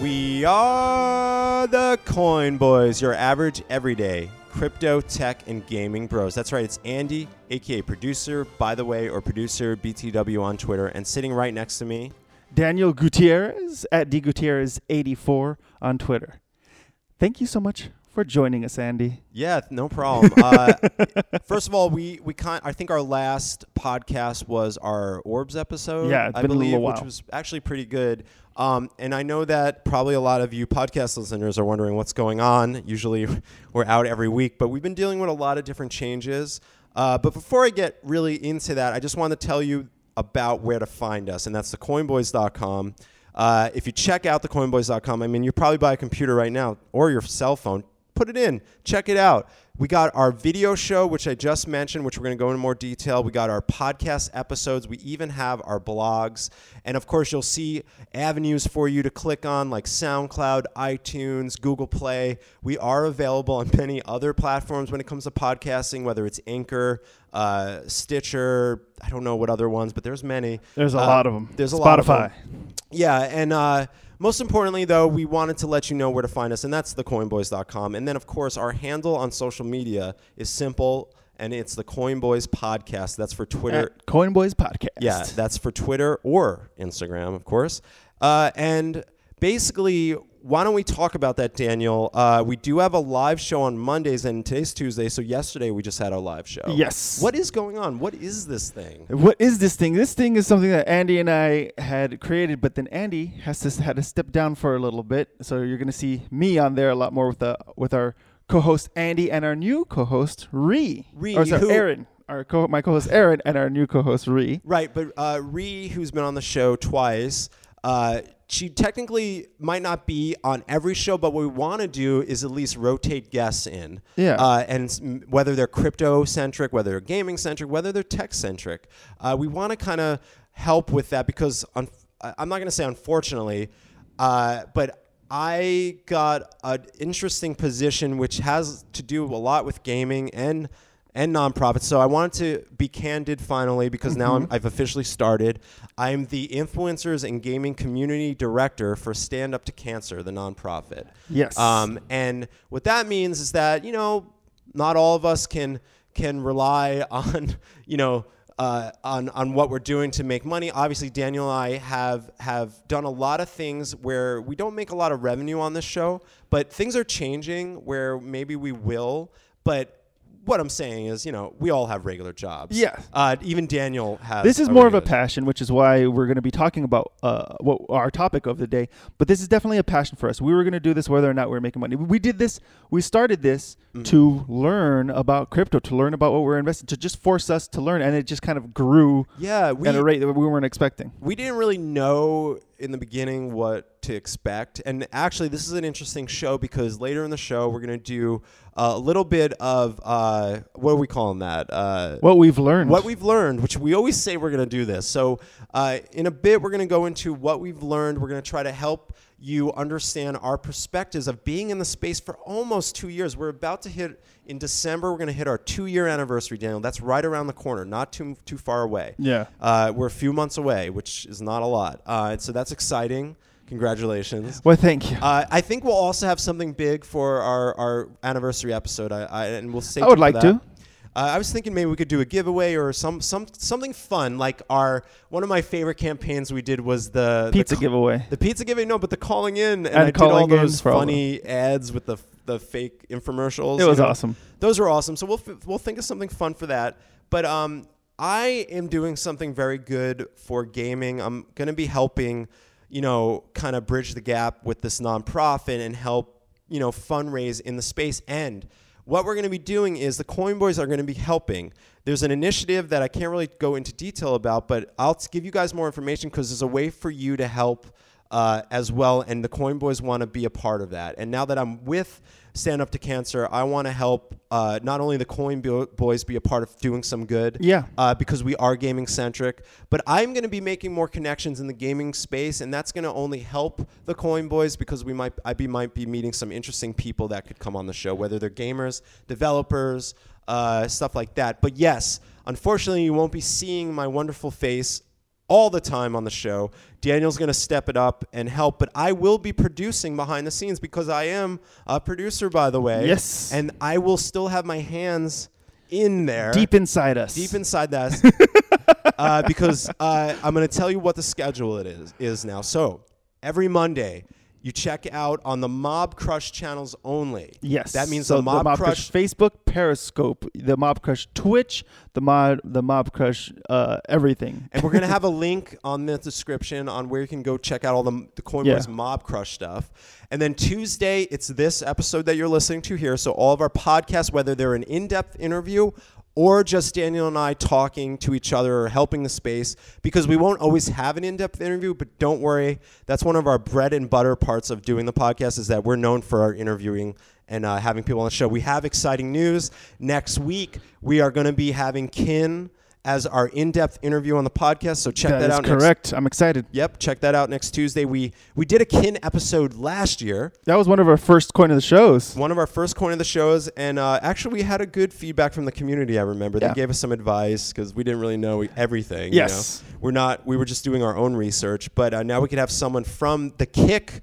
We are the Coin Boys, your average everyday crypto, tech, and gaming bros. That's right, it's Andy, aka producer, by the way, or producer BTW on Twitter, and sitting right next to me. Daniel Gutierrez at dgutierrez84 on Twitter. Thank you so much for joining us, Andy. Yeah, no problem. uh, first of all, we we kind I think our last podcast was our Orbs episode. Yeah, it's I been a believe, which was actually pretty good. Um, and I know that probably a lot of you podcast listeners are wondering what's going on. Usually, we're out every week, but we've been dealing with a lot of different changes. Uh, but before I get really into that, I just want to tell you about where to find us, and that's thecoinboys.com. Uh, if you check out thecoinboys.com, I mean, you're probably by a computer right now or your cell phone. Put it in, check it out. We got our video show, which I just mentioned, which we're going to go into more detail. We got our podcast episodes. We even have our blogs. And of course, you'll see avenues for you to click on like SoundCloud, iTunes, Google Play. We are available on many other platforms when it comes to podcasting, whether it's Anchor, uh, Stitcher, I don't know what other ones, but there's many. There's a Uh, lot of them. There's a Spotify. lot of them. Yeah, and uh, most importantly, though, we wanted to let you know where to find us, and that's thecoinboys.com. And then, of course, our handle on social media is simple, and it's the Coinboys Podcast. That's for Twitter. At Coinboys Podcast. Yeah, that's for Twitter or Instagram, of course. Uh, and basically, why don't we talk about that, Daniel? Uh, we do have a live show on Mondays, and today's Tuesday, so yesterday we just had our live show. Yes. What is going on? What is this thing? What is this thing? This thing is something that Andy and I had created, but then Andy has to had to step down for a little bit. So you're gonna see me on there a lot more with the with our co-host Andy and our new co-host Ree. Ree, or sorry, who- Aaron. Our co- my co-host Aaron and our new co-host Ree. Right, but uh, Ree, who's been on the show twice, uh, she technically might not be on every show, but what we want to do is at least rotate guests in. Yeah. Uh, and whether they're crypto centric, whether they're gaming centric, whether they're tech centric, uh, we want to kind of help with that because un- I'm not going to say unfortunately, uh, but I got an interesting position which has to do a lot with gaming and and nonprofits. So I wanted to be candid finally because now I'm, I've officially started. I'm the influencers and gaming community director for Stand Up to Cancer, the nonprofit. Yes. Um, and what that means is that you know not all of us can can rely on you know uh, on on what we're doing to make money. Obviously, Daniel and I have have done a lot of things where we don't make a lot of revenue on this show, but things are changing where maybe we will. But what I'm saying is, you know, we all have regular jobs. Yeah. Uh, even Daniel has. This is more of a passion, which is why we're going to be talking about uh, what our topic of the day. But this is definitely a passion for us. We were going to do this whether or not we are making money. We did this. We started this Mm-hmm. to learn about crypto, to learn about what we're investing, to just force us to learn, and it just kind of grew Yeah, we at a rate that we weren't expecting. we didn't really know in the beginning what to expect. And actually, this is an interesting show because later in the show, we're going to do a little bit of uh, what are we calling that? Uh, What we've learned. what we've learned, which we always say we're going to do this. So, uh, in a bit, we're going to go into what we've learned. We're going to try to help you understand our perspectives of being in the space for almost two years. We're about to hit in December. We're going to hit our two-year anniversary, Daniel. That's right around the corner, not too too far away. Yeah. uh, we're a few months away, which is not a lot. Uh, so that's exciting. Congratulations. well, thank you. Uh, I think we'll also have something big for our, our anniversary episode. I, I and we'll stay I would like to. Uh, I was thinking maybe we could do a giveaway or some some something fun like our one of my favorite campaigns we did was the the Pizza ca- giveaway. the pizza giveaway. No, but the calling in and, And I did all those funny ads with the the fake infomercials. It you was know? awesome. Those were awesome. So we'll f- we'll think of something fun for that. But um, I am doing something very good for gaming. I'm going to be helping, you know, kind of bridge the gap with this nonprofit and help, you know, fundraise in the space. And what we're going to be doing is the Coin Boys are going to be helping. There's an initiative that I can't really go into detail about, but I'll give you guys more information because there's a way for you to help uh, as well. And the Coin Boys want to be a part of that. And now that I'm with Stand Up to Cancer, I want to help uh, not only the Coin Bo- Boys be a part of doing some good, Yeah. uh, because we are gaming centric, but I'm going to be making more connections in the gaming space, and that's going to only help the Coin Boys because we might I be might be meeting some interesting people that could come on the show, whether they're gamers, developers, uh, stuff like that. But yes, unfortunately, you won't be seeing my wonderful face all the time on the show. Daniel's going to step it up and help, but I will be producing behind the scenes because I am a producer, by the way. Yes. And I will still have my hands in there. Deep inside us. Deep inside that. uh, because uh, I'm going to tell you what the schedule it is is now. So every Monday, you check out on the Mob Crush channels only. Yes. That means so the Mob, Crush. Facebook, Periscope, the Mob Crush Twitch, the Mob the Mob Crush uh, everything. and we're to have a link on the description on where you can go check out all the, the Coin Yeah. Mob Crush stuff. And then Tuesday, it's this episode that you're listening to here. So all of our podcasts, whether they're an in-depth interview or just Daniel and I talking to each other or helping the space, because we won't always have an in-depth interview, but don't worry. That's one of our bread and butter parts of doing the podcast is that we're known for our interviewing and uh, having people on the show. We have exciting news. Next week, we are going to be having Kin as our in-depth interview on the podcast. So check that, that out. Next, correct. I'm excited. yep, check that out next Tuesday. We we did a Kin episode last year, That was one of our first coin of the shows. one of our first coin of the shows, and uh, actually we had a good feedback from the community. I remember Yeah. they gave us some advice because we didn't really know everything. Yes. you know? we're not. We were just doing our own research, but uh, now we could have someone from the Kik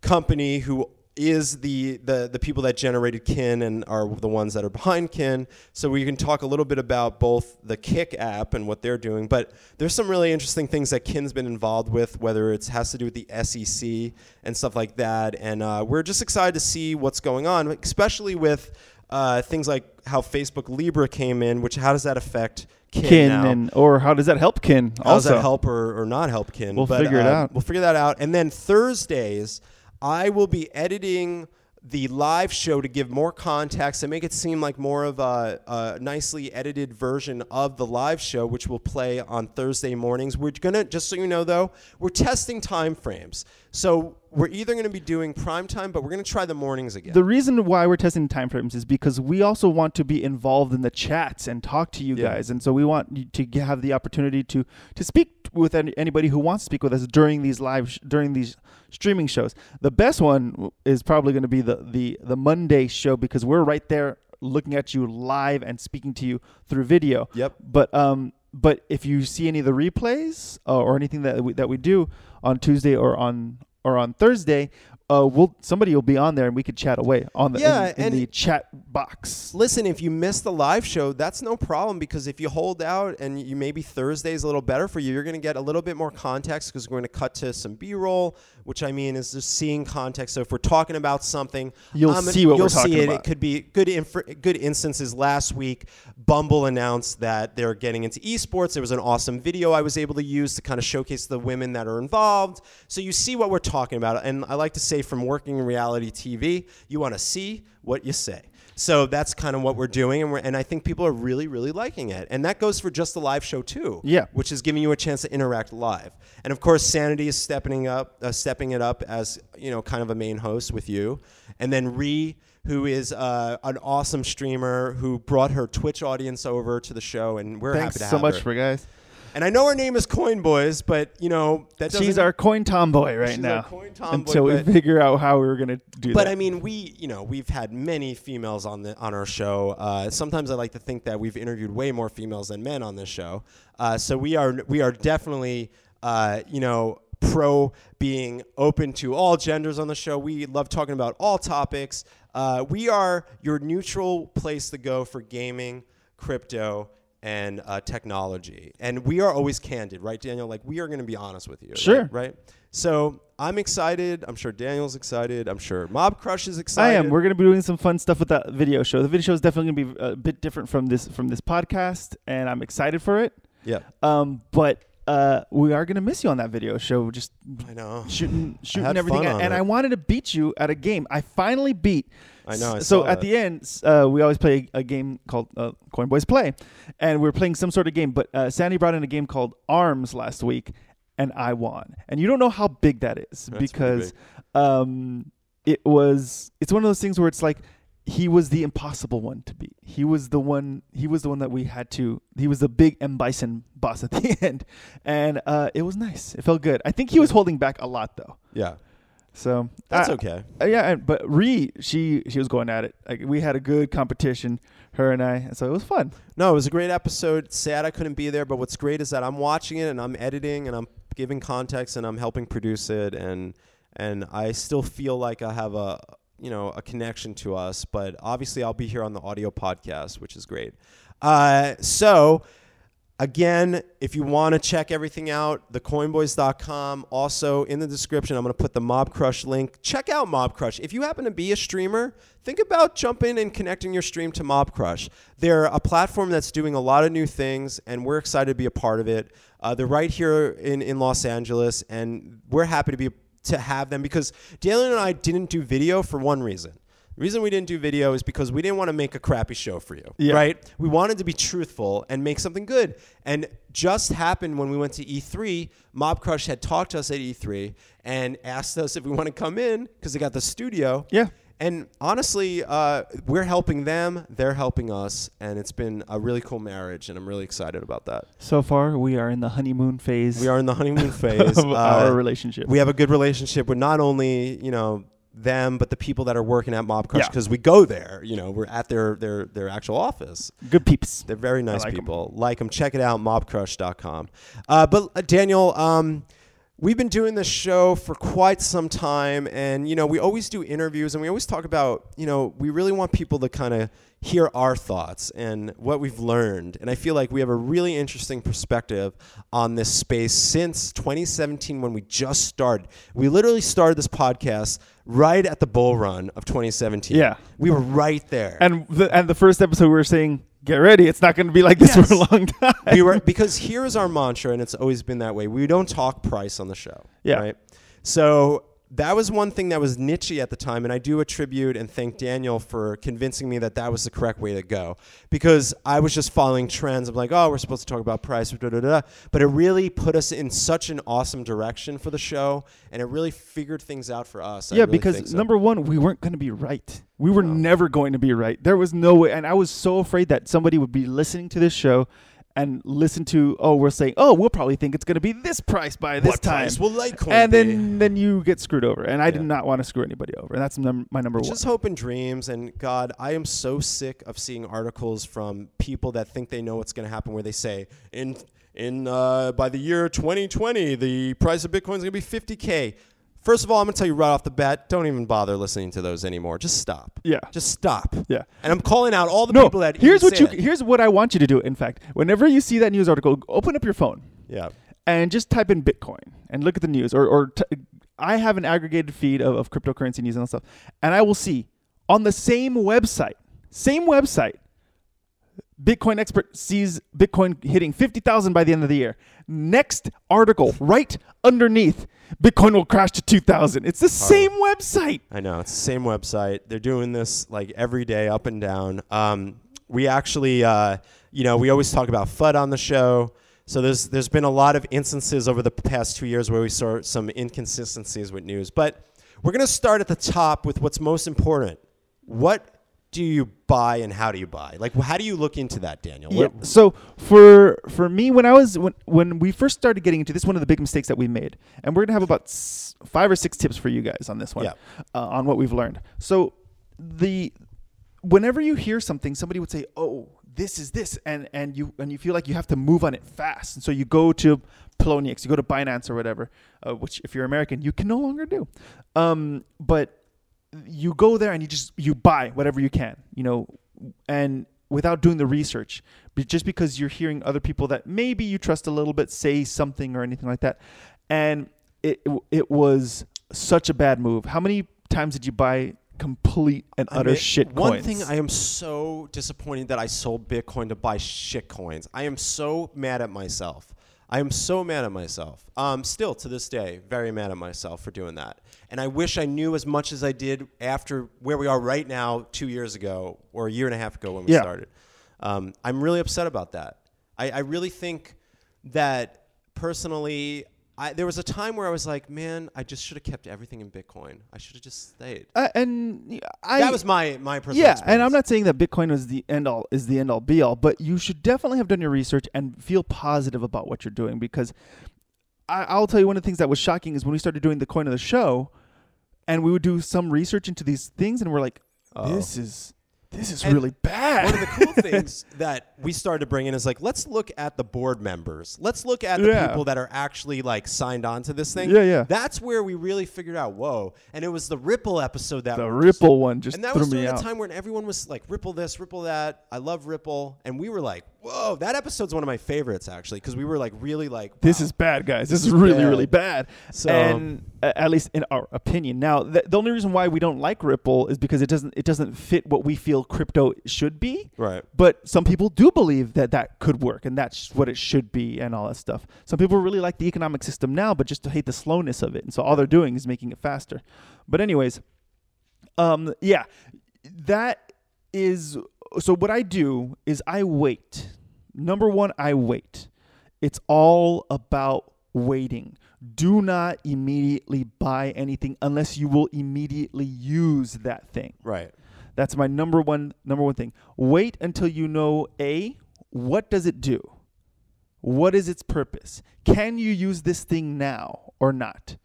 company who is the, the the people that generated kin and are the ones that are behind kin so we can talk a little bit about both the Kik app and what they're doing but there's some really interesting things that kin's been involved with whether it has to do with the sec and stuff like that and uh, we're just excited to see what's going on especially with uh, things like how facebook libra came in which how does that affect kin, Kin and or how does that help Kin? How does also, that help or, or not help Kin? We'll figure it uh, out. We'll figure that out. And then Thursdays, I will be editing the live show to give more context and make it seem like more of a, a nicely edited version of the live show, which will play on Thursday mornings. We're gonna, just so you know, though, we're testing time frames. So we're either going to be doing prime time, but we're going to try the mornings again. The reason why we're testing timeframes is because we also want to be involved in the chats and talk to you Yeah. guys, and so we want to have the opportunity to to speak with any, anybody who wants to speak with us during these live sh- during these streaming shows. The best one is probably going to be the the the Monday show because we're right there looking at you live and speaking to you through video. Yep. But um, but if you see any of the replays uh, or anything that we, that we do on Tuesday or on or on Thursday, uh, we'll somebody will be on there and we could chat away on the Yeah, in, in the chat box. Listen, if you miss the live show, that's no problem because if you hold out and you maybe Thursday's a little better for you, you're going to get a little bit more context because we're going to cut to some B-roll, which I mean is just seeing context. So if we're talking about something, You'll I'm see what you'll we're talking it. about. It could be good. Inf- good instances. Last week, Bumble announced that they're getting into esports. There was an awesome video I was able to use to kind of showcase the women that are involved. So you see what we're talking about. And I like to say, from working in reality TV, you want to see what you say. So that's kind of what we're doing, and, we're, and I think people are really, really liking it. And that goes for just the live show too. Yeah. which is giving you a chance to interact live. And of course, Sanity is stepping up, uh, stepping it up as you know, kind of a main host with you. And then Ree, who is uh, an awesome streamer who brought her Twitch audience over to the show, and we're Thanks happy to so have her. Thanks so much for guys. And I know her name is Coin Boys, but you know that. She's our coin tomboy right She's now. our coin tomboy, until we but- figure out how we're gonna do that. But that. I mean, we you know we've had many females on the on our show. Uh, sometimes I like to think that we've interviewed way more females than men on this show. Uh, so we are we are definitely uh, you know pro being open to all genders on the show. We love talking about all topics. Uh, we are your neutral place to go for gaming, crypto. And uh, technology, and we are always candid, right, Daniel? Like we are going to be honest with you, right? Sure. right? So I'm excited. I'm sure Daniel's excited. I'm sure Mob Crush is excited. I am. We're gonna be doing some fun stuff with that video show. The video show is definitely gonna be a bit different from this from this podcast, and I'm excited for it. yeah, Um, but uh, we are gonna miss you on that video show. Just I know. shooting shooting everything and it. I wanted to beat you at a game. I finally beat. I know, I so at that. the end, uh, we always play a game called uh, Coin Boys Play, and we are playing some sort of game. But uh, Sandy brought in a game called Arms last week, and I won. And you don't know how big that is That's because um, it was. It's one of those things where it's like he was the impossible one to beat. He was the one. He was the one that we had to. He was the big M Bison boss at the end, and uh, it was nice. It felt good. I think he was holding back a lot though. Yeah, So that's I- okay. uh, yeah, and, but Ree, she she was going at it. Like we had a good competition. her and I. So it was fun. No, it was a great episode. Sad I couldn't be there, but what's great is that I'm watching it and I'm editing and I'm giving context and I'm helping produce it and and I still feel like I have a you know a connection to us. But obviously, I'll be here on the audio podcast, which is great. Uh, so. Again, if you want to check everything out, thecoinboys.com. Also, in the description, I'm going to put the Mob Crush link. Check out Mob Crush. If you happen to be a streamer, think about jumping and connecting your stream to Mob Crush. They're a platform that's doing a lot of new things, and we're excited to be a part of it. Uh, they're right here in, in Los Angeles, and we're happy to be to have them because Daniel and I didn't do video for one reason. The reason we didn't do video is because we didn't want to make a crappy show for you, Yeah. right? We wanted to be truthful and make something good. And just happened when we went to E3, Mob Crush had talked to us at E3 and asked us if we want to come in because they got the studio. Yeah. And honestly, uh, we're helping them, they're helping us, and it's been a really cool marriage, and I'm really excited about that. So far, we are in the honeymoon phase. We are in the honeymoon phase. of Uh, our relationship. we have a good relationship with not only you know them but the people that are working at Mob Crush Yeah. because we go there. You know, we're at their their their actual office. Good peeps. They're very nice like 'em. people. Like them. Check it out, mobcrush.com. Uh, but uh, Daniel, um, we've been doing this show for quite some time, and you know, we always do interviews, and we always talk about, you know, we really want people to kind of hear our thoughts and what we've learned. And I feel like we have a really interesting perspective on this space since 2017 when we just started. We literally started this podcast right at the bull run of 2017. Yeah. We were right there. And the and the first episode we were saying, get ready, it's not going to be like this Yes. for a long time. we were because here's our mantra, and it's always been that way. We don't talk price on the show. Yeah. Right. So that was one thing that was nichey at the time, and I do attribute and thank Daniel for convincing me that that was the correct way to go because I was just following trends of like, oh, we're supposed to talk about price, da, da, da. but it really put us in such an awesome direction for the show, and it really figured things out for us. Yeah, really because so. number one, we weren't going to be right. We were No. never going to be right. There was no way, and I was so afraid that somebody would be listening to this show and listen to, oh, we're saying, oh, we'll probably think it's going to be this price by this what time, price will Litecoin and be? then then you get screwed over. And I Yeah. did not want to screw anybody over, and that's num- my number one. Just hope and dreams. And God, I am so sick of seeing articles from people that think they know what's going to happen, where they say in in uh, by the year 2020, the price of Bitcoin is going to be 50k. First of all, I'm going to tell you right off the bat, don't even bother listening to those anymore. Just stop. Yeah. Just stop. Yeah. And I'm calling out all the no, people that here's what you that. here's what I want you to do. In fact, whenever you see that news article, open up your phone Yeah. and just type in Bitcoin and look at the news. Or, or t- I have an aggregated feed of, of cryptocurrency news and stuff, and I will see on the same website, same website, Bitcoin expert sees Bitcoin hitting fifty thousand by the end of the year. Next article, right underneath, Bitcoin will crash to two thousand. It's the same website. I know it's the same website. They're doing this like every day, up and down. Um, we actually, uh, you know, we always talk about FUD on the show. So there's there's been a lot of instances over the past two years where we saw some inconsistencies with news. But we're gonna start at the top with what's most important. What do you buy and how do you buy? Like, how do you look into that, Daniel? Yeah. What- So for for me, when I was when when we first started getting into this, one of the big mistakes that we made, and we're gonna have about s- five or six tips for you guys on this one, Yeah. uh, on what we've learned. So the whenever you hear something, somebody would say, "Oh, this is this," and and you and you feel like you have to move on it fast, and so you go to Poloniex, you go to Binance or whatever, uh, which if you're American, you can no longer do. Um, but you go there and you just you buy whatever you can, you know, and without doing the research, but just because you're hearing other people that maybe you trust a little bit say something or anything like that, and it it was such a bad move. How many times did you buy complete and I utter mean, shit coins. One thing I am so disappointed that I sold Bitcoin to buy shit coins. I am so mad at myself. I am so mad at myself. Um, still to this day, very mad at myself for doing that. And I wish I knew as much as I did after where we are right now, two years ago or a year and a half ago when we Yeah. started. Um, I'm really upset about that. I, I really think that personally, I, there was a time where I was like, man, I just should have kept everything in Bitcoin. I should have just stayed. uh, and I that was my my personal yeah, and. I'm not saying that Bitcoin is the end all is the end all be all, but you should definitely have done your research and feel positive about what you're doing because I, I'll tell you one of the things that was shocking is when we started doing the coin of the show, and we would do some research into these things, and we're like, Uh-oh. this is This is And really bad. One of the cool things that we started to bring in is like, let's look at the board members. Let's look at the Yeah. people that are actually like signed on to this thing. Yeah, yeah. That's where we really figured out, whoa. And it was the Ripple episode that the we just- Ripple one just and that threw was me during out. a time when everyone was like, Ripple this, Ripple that. I love Ripple. And we were like, whoa, that episode's one of my favorites, actually, because we were like, really like, This is bad, guys. This is really, bad. really bad. So- and uh, at least in our opinion, now th- the only reason why we don't like Ripple is because it doesn't it doesn't fit what we feel crypto should be. Right. But some people do believe that that could work and that's what it should be and all that stuff. Some people really like the economic system now, but just hate the slowness of it, and so all they're doing is making it faster. But anyways, um, yeah, that is so. What I do is I wait. Number one, I wait. It's all about waiting. Do not immediately buy anything unless you will immediately use that thing. Right. That's my number one number one thing. Wait until you know a what does it do? What is its purpose? Can you use this thing now or not?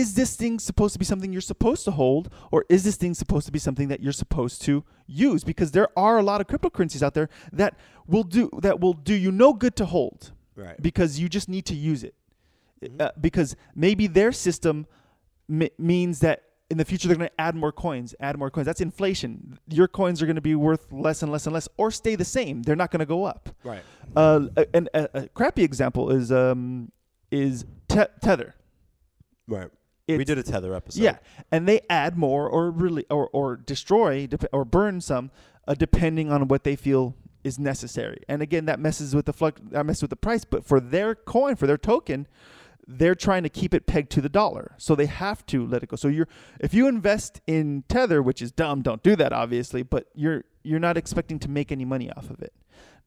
Is this thing supposed to be something you're supposed to hold or is this thing supposed to be something that you're supposed to use because there are a lot of cryptocurrencies out there that will do that will do you no good to hold Right. because you just need to use it. Uh, because maybe their system m- means that in the future they're going to add more coins, add more coins. That's inflation. Your coins are going to be worth less and less and less, or stay the same. They're not going to go up. Right. Uh, and a, a crappy example is um, is te- Tether. Right. We did a tether episode. Yeah, and they add more or really or, or destroy or burn some, uh, depending on what they feel is necessary. And again, that messes with the fluc- that messes with the price. But for their coin, for their token, they're trying to keep it pegged to the dollar, so they have to let it go. So you're if you invest in Tether, which is dumb, don't do that, obviously. But you're you're not expecting to make any money off of it.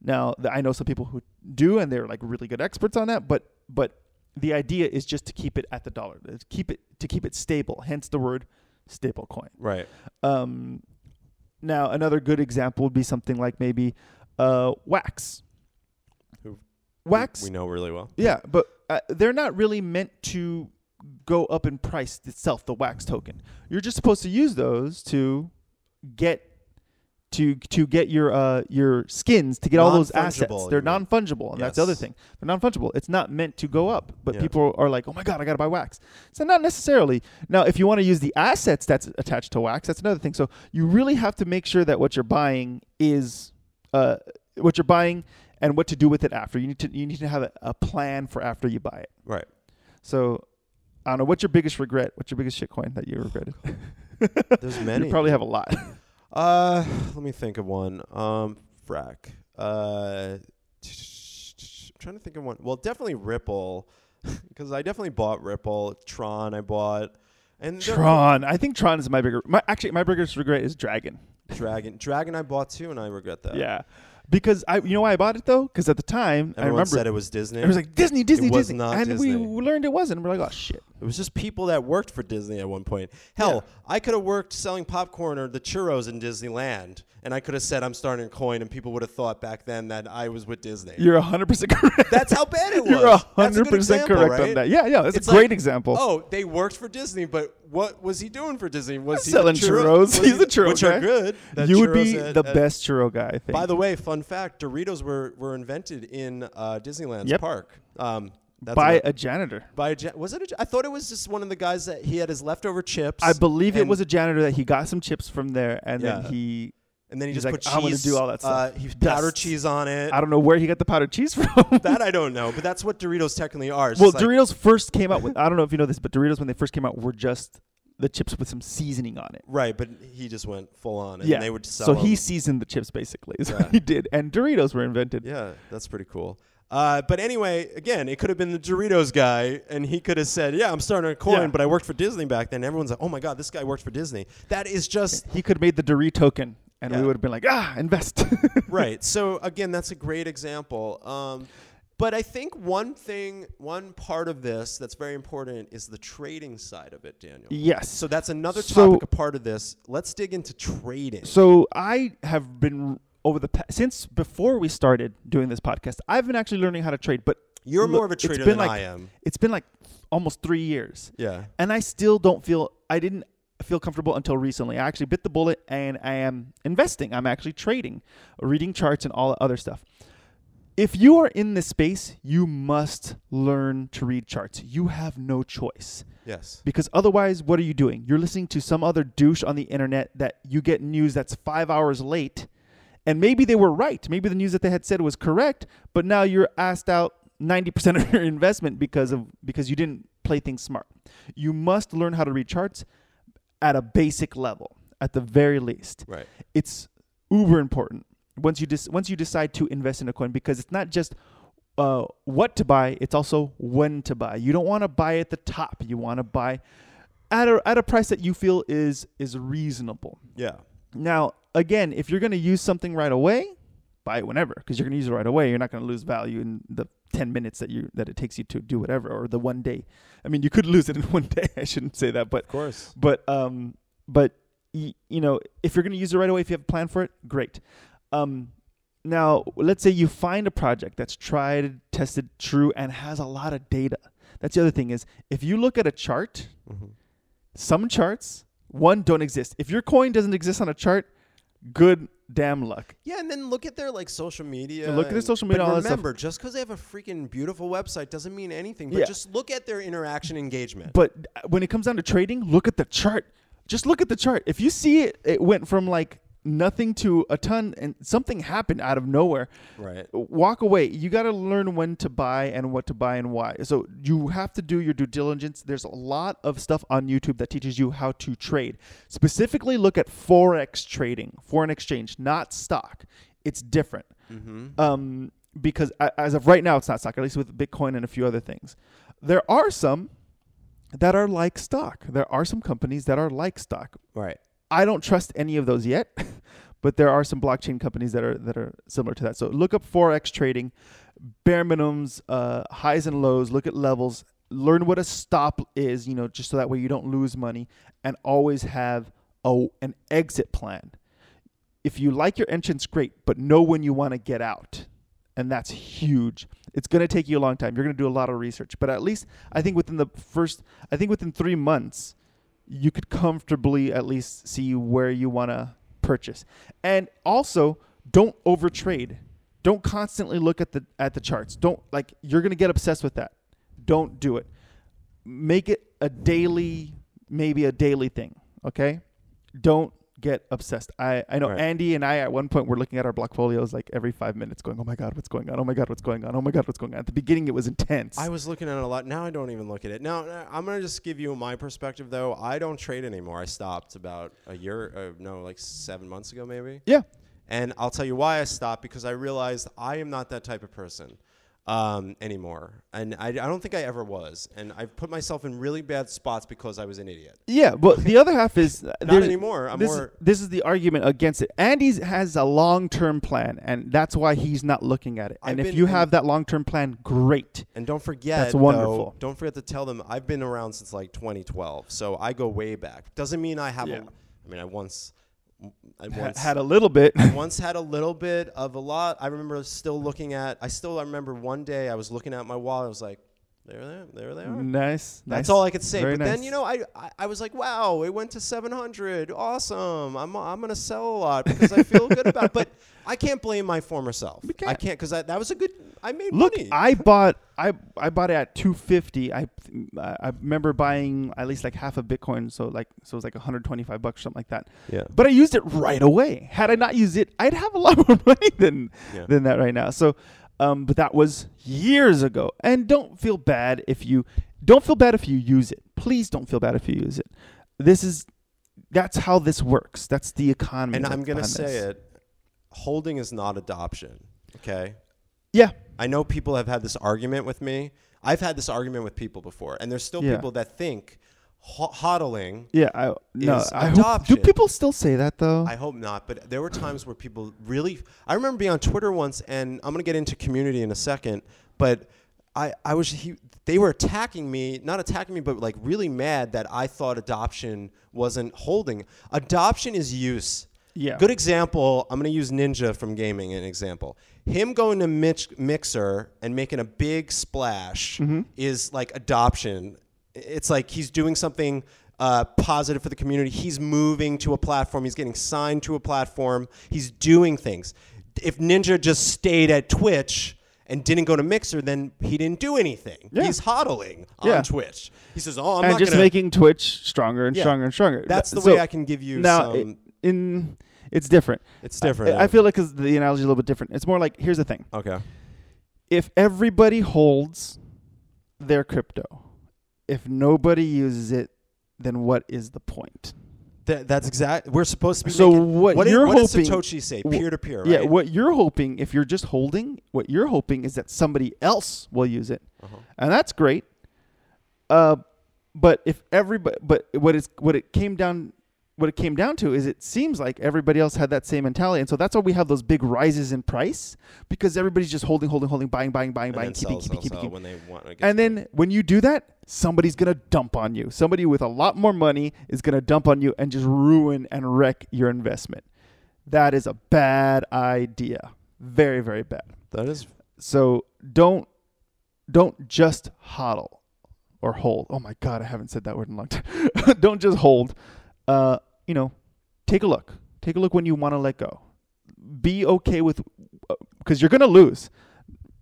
Now, I know some people who do, and they're like really good experts on that. But but the idea is just to keep it at the dollar, to keep it to keep it stable. Hence the word stable coin. Right. Um, now, another good example would be something like maybe uh, wax. Who- Wax, We know really well. yeah, but uh, they're not really meant to go up in price itself. The wax token, you're just supposed to use those to get to to get your uh your skins to get all those assets. They're non fungible, and that's the other thing. They're non fungible. It's not meant to go up, but Yeah. people are like, "Oh my god, I gotta buy wax." So not necessarily. Now, if you want to use the assets that's attached to wax, that's another thing. So you really have to make sure that what you're buying is uh what you're buying and what to do with it after. You need to you need to have a, a plan for after you buy it. Right. So I don't know. What's your biggest regret? What's your biggest shitcoin that you regretted? There's many. You probably have a lot. Uh, let me think of one. Um, frack. Uh, I'm trying to think of one. Well, definitely Ripple, because I definitely bought Ripple. Tron, I bought, and Tron. I think Tron is my bigger. My actually my biggest regret is Dragon. Dragon, Dragon, I bought too, and I regret that. Yeah, because I you know why I bought it though? Because at the time I Everyone remember said it was Disney. it was like Disney, Disney, was Disney, and Disney. we learned it wasn't. We're like, oh shit. It was just people that worked for Disney at one point. Hell, I could have worked selling popcorn or the churros in Disneyland, and I could have said I'm starting a coin, and people would have thought back then that I was with Disney. You're hundred percent correct. That's how bad it was. You're 100% example, correct right? on that. Yeah, yeah. That's It's a great like, example. Oh, they worked for Disney, but what was he doing for Disney? Was he Selling the churro- churros. He's he- the churro which guy. are good. You would be at- the at- best churro guy. I think. By the way, fun fact: Doritos were were invented in uh, Disneyland's Yep. park. Um, that's by a janitor. by a, ja- was it? A, I thought it was just one of the guys that he had his leftover chips. I believe it was a janitor that he got some chips from there, and Yeah. then he. and then he he's just like, put "I'm gonna cheese. do all that Uh, he powdered Dust. cheese on it. I don't know where he got the powdered cheese from. that I don't know, but that's what Doritos technically are. It's well, just like- Doritos first came out with. I don't know if you know this, but Doritos when they first came out were just the chips with some seasoning on it. right, but he just went full on, and yeah, they would sell so them. he seasoned the chips basically. Is Yeah. what he did, and Doritos were invented. Yeah, that's pretty cool. Uh, but anyway, again, it could have been the Doritos guy, and he could have said, "Yeah, I'm starting a coin, Yeah. but I worked for Disney back then." Everyone's like, "Oh my god, this guy worked for Disney." That is just He could have made the Dorito token, and Yeah. we would have been like, ah, invest. right. So again, that's a great example. Um, but I think one thing, one part of this that's very important is the trading side of it, Daniel. yes. So that's another So- topic, a part of this. Let's dig into trading. So I have been over the pa- since before we started doing this podcast. I've been actually learning how to trade, but You're more of a trader than like- I am. it's been like almost three years, Yeah. and I still don't feel. I didn't feel comfortable until recently. I actually bit the bullet and I am investing. I'm actually trading, reading charts and all that other stuff. If you are in this space, you must learn to read charts. You have no choice. Yes. Because otherwise, what are you doing? You're listening to some other douche on the internet that you get news that's five hours late. And maybe they were right. Maybe the news that they had said was correct, but now you're asked out 90% of your investment because of because you didn't play things smart. You must learn how to read charts at a basic level, at the very least. Right. It's uber important once you dis- once you decide to invest in a coin because it's not just uh, what to buy, it's also when to buy. You don't want to buy at the top. You want to buy at a at a price that you feel is is reasonable. Yeah. Now, again, if you're going to use something right away, buy it whenever because you're going to use it right away. You're not going to lose value in the 10 minutes that you that it takes you to do whatever or the one day. I mean, you could lose it in one day. I shouldn't say that, but Of course. but um but y- you know, if you're going to use it right away if you have a plan for it, great. Um now, let's say you find a project that's tried, tested, true and has a lot of data. That's the other thing is if you look at a chart, hmm some charts one don't exist. If your coin doesn't exist on a chart, good damn luck. Yeah, and then look at their like social media. Look at their and- social media, But all that stuff. remember, just because they have a freaking beautiful website doesn't mean anything. But Yeah. just look at their interaction engagement. But uh, when it comes down to trading, look at the chart. Just look at the chart. If you see it, it went from like nothing to a ton and something happened out of nowhere. right. Walk away. You got to learn when to buy and what to buy and why. So you have to do your due diligence. There's a lot of stuff on YouTube that teaches you how to trade. Specifically, look at forex trading, foreign exchange, not stock. It's different. Mm-hmm. Um, because as of right now, it's not stock. At least with Bitcoin and a few other things. There are some that are like stock. There are some companies that are like stock. Right. I don't trust any of those yet, but there are some blockchain companies that are that are similar to that. So look up forex trading, bare minimums, uh, highs and lows. Look at levels. Learn what a stop is. You know, just so that way you don't lose money, and always have a an exit plan. If you like your entrance, great, but know when you want to get out, and that's huge. It's going to take you a long time. You're going to do a lot of research, but at least I think within the first, I think within three months, you could comfortably at least see where you want to purchase. And also, don't overtrade. Don't constantly look at the at the charts. Don't like you're going to get obsessed with that. Don't do it. Make it a daily maybe a daily thing, okay? Don't get obsessed. I I know Right. Andy and I at one point were looking at our Blockfolios like every 5 minutes going, "Oh my god, what's going on? Oh my god, what's going on? Oh my god, what's going on?" At the beginning it was intense. I was looking at it a lot. Now I don't even look at it. Now now, I'm gonna just give you my perspective though. I don't trade anymore. I stopped about a year, uh, no, like seven months ago maybe. yeah. And I'll tell you why I stopped because I realized I am not that type of person um, anymore. And I, I don't think I ever was. And I've put myself in really bad spots because I was an idiot. Yeah, but the other half is Not anymore. I'm this, more. this is the argument against it. Andy has a long term plan, and that's why he's not looking at it. I've And if you in- have that long term plan, great. And don't forget, That's though, wonderful. don't forget to tell them I've been around since like 2012, so I go way back. Doesn't mean I have. Yeah. A, I mean, I once, I once had a little bit. I once had a little bit of a lot. I remember still looking at. I still I remember one day I was looking at my wall. I was like, there, there, there they are. nice. That's nice. all I could say. Very but then you know, I, I I was like, wow, it went to 700. Awesome. I'm I'm gonna sell a lot because I feel good about. it. But I can't blame my former self. I can't. can't because that was a good. I made Look, money. I bought I I bought it at 250. I I remember buying at least like half a Bitcoin, so like so it was like 125 bucks, something like that. yeah. But I used it right away. Had I not used it, I'd have a lot more money than Yeah. than that right now. So, um, but that was years ago. And don't feel bad if you don't feel bad if you use it. Please don't feel bad if you use it. This is that's how this works. That's the economy. And I'm gonna say this. it. Holding is not adoption. Okay. Yeah. I know people have had this argument with me. I've had this argument with people before, and there's still Yeah. people that think ho- hodling. Yeah. I no. Is I hope, do adoption. people still say that though? I hope not, but there were times where people really. I remember being on Twitter once, and I'm gonna get into community in a second, but I I was he, they were attacking me, not attacking me, but like really mad that I thought adoption wasn't holding. Adoption is use. yeah. Good example. I'm going to use Ninja from gaming an example. Him going to Mitch Mixer and making a big splash Mm-hmm. is like adoption. It's like he's doing something uh, positive for the community. He's moving to a platform. He's getting signed to a platform. He's doing things. If Ninja just stayed at Twitch and didn't go to Mixer, then he didn't do anything. Yeah. He's hodling on Yeah. Twitch. He says, "Oh, I'm and not just gonna." making Twitch stronger and Yeah. stronger and stronger. That's the So way I can give you now some. in it's different. it's different. I, I feel like 'cause the analogy is a little bit different. It's more like here's the thing: okay. if everybody holds their crypto, if nobody uses it, then what is the point? That, that's exact. We're supposed to be. So making, what what, you're what does hoping- Satoshi say? Peer to peer, right? Yeah, what you're hoping, if you're just holding, what you're hoping is that somebody else will use it, Uh-huh. and that's great. Uh, but if everybody, but what is what it came down, what it came down to is it seems like everybody else had that same mentality, and so that's why we have those big rises in price because everybody's just holding, holding, holding, buying, buying, buying, buying, keeping, keeping, keeping, when they want And then when you do that, somebody's gonna dump on you. Somebody with a lot more money is gonna dump on you and just ruin and wreck your investment. That is a bad idea. Very, very bad. that is So don't don't just hodl or hold. Oh my god, I haven't said that word in a long time. don't just hold. Uh, you know, take a look. Take a look when you want to let go. Be okay with because you're gonna lose.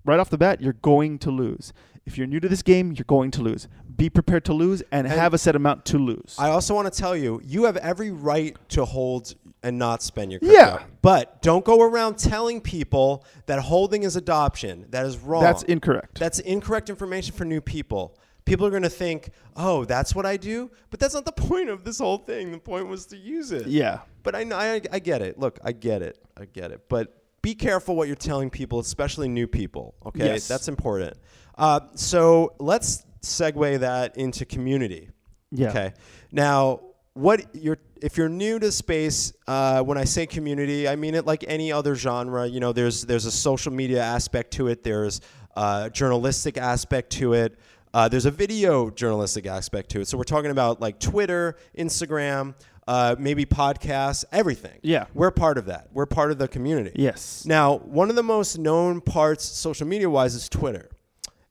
Right off the bat, you're going to lose. If you're new to this game, you're going to lose. Be prepared to lose and, And have a set amount to lose. I also want to tell you, you have every right to hold and not spend your crypto. Yeah. But don't go around telling people that holding is adoption. That is wrong. That's incorrect. That's incorrect information for new people. People are going to think, oh, that's what I do? But that's not the point of this whole thing. The point was to use it. yeah. But I, I, I get it. Look, I get it. I get it. But be careful what you're telling people, especially new people. Okay, Yes. that's important. Uh, so let's segue that into community. Yeah. Okay. Now, what you're if you're new to space, uh, when I say community, I mean it like any other genre. You know, there's there's a social media aspect to it. There's a journalistic aspect to it. Uh, there's a video journalistic aspect to it. So we're talking about like Twitter, Instagram, uh, maybe podcasts, everything. Yeah. We're part of that. We're part of the community. Yes. Now, one of the most known parts, social media wise, is Twitter.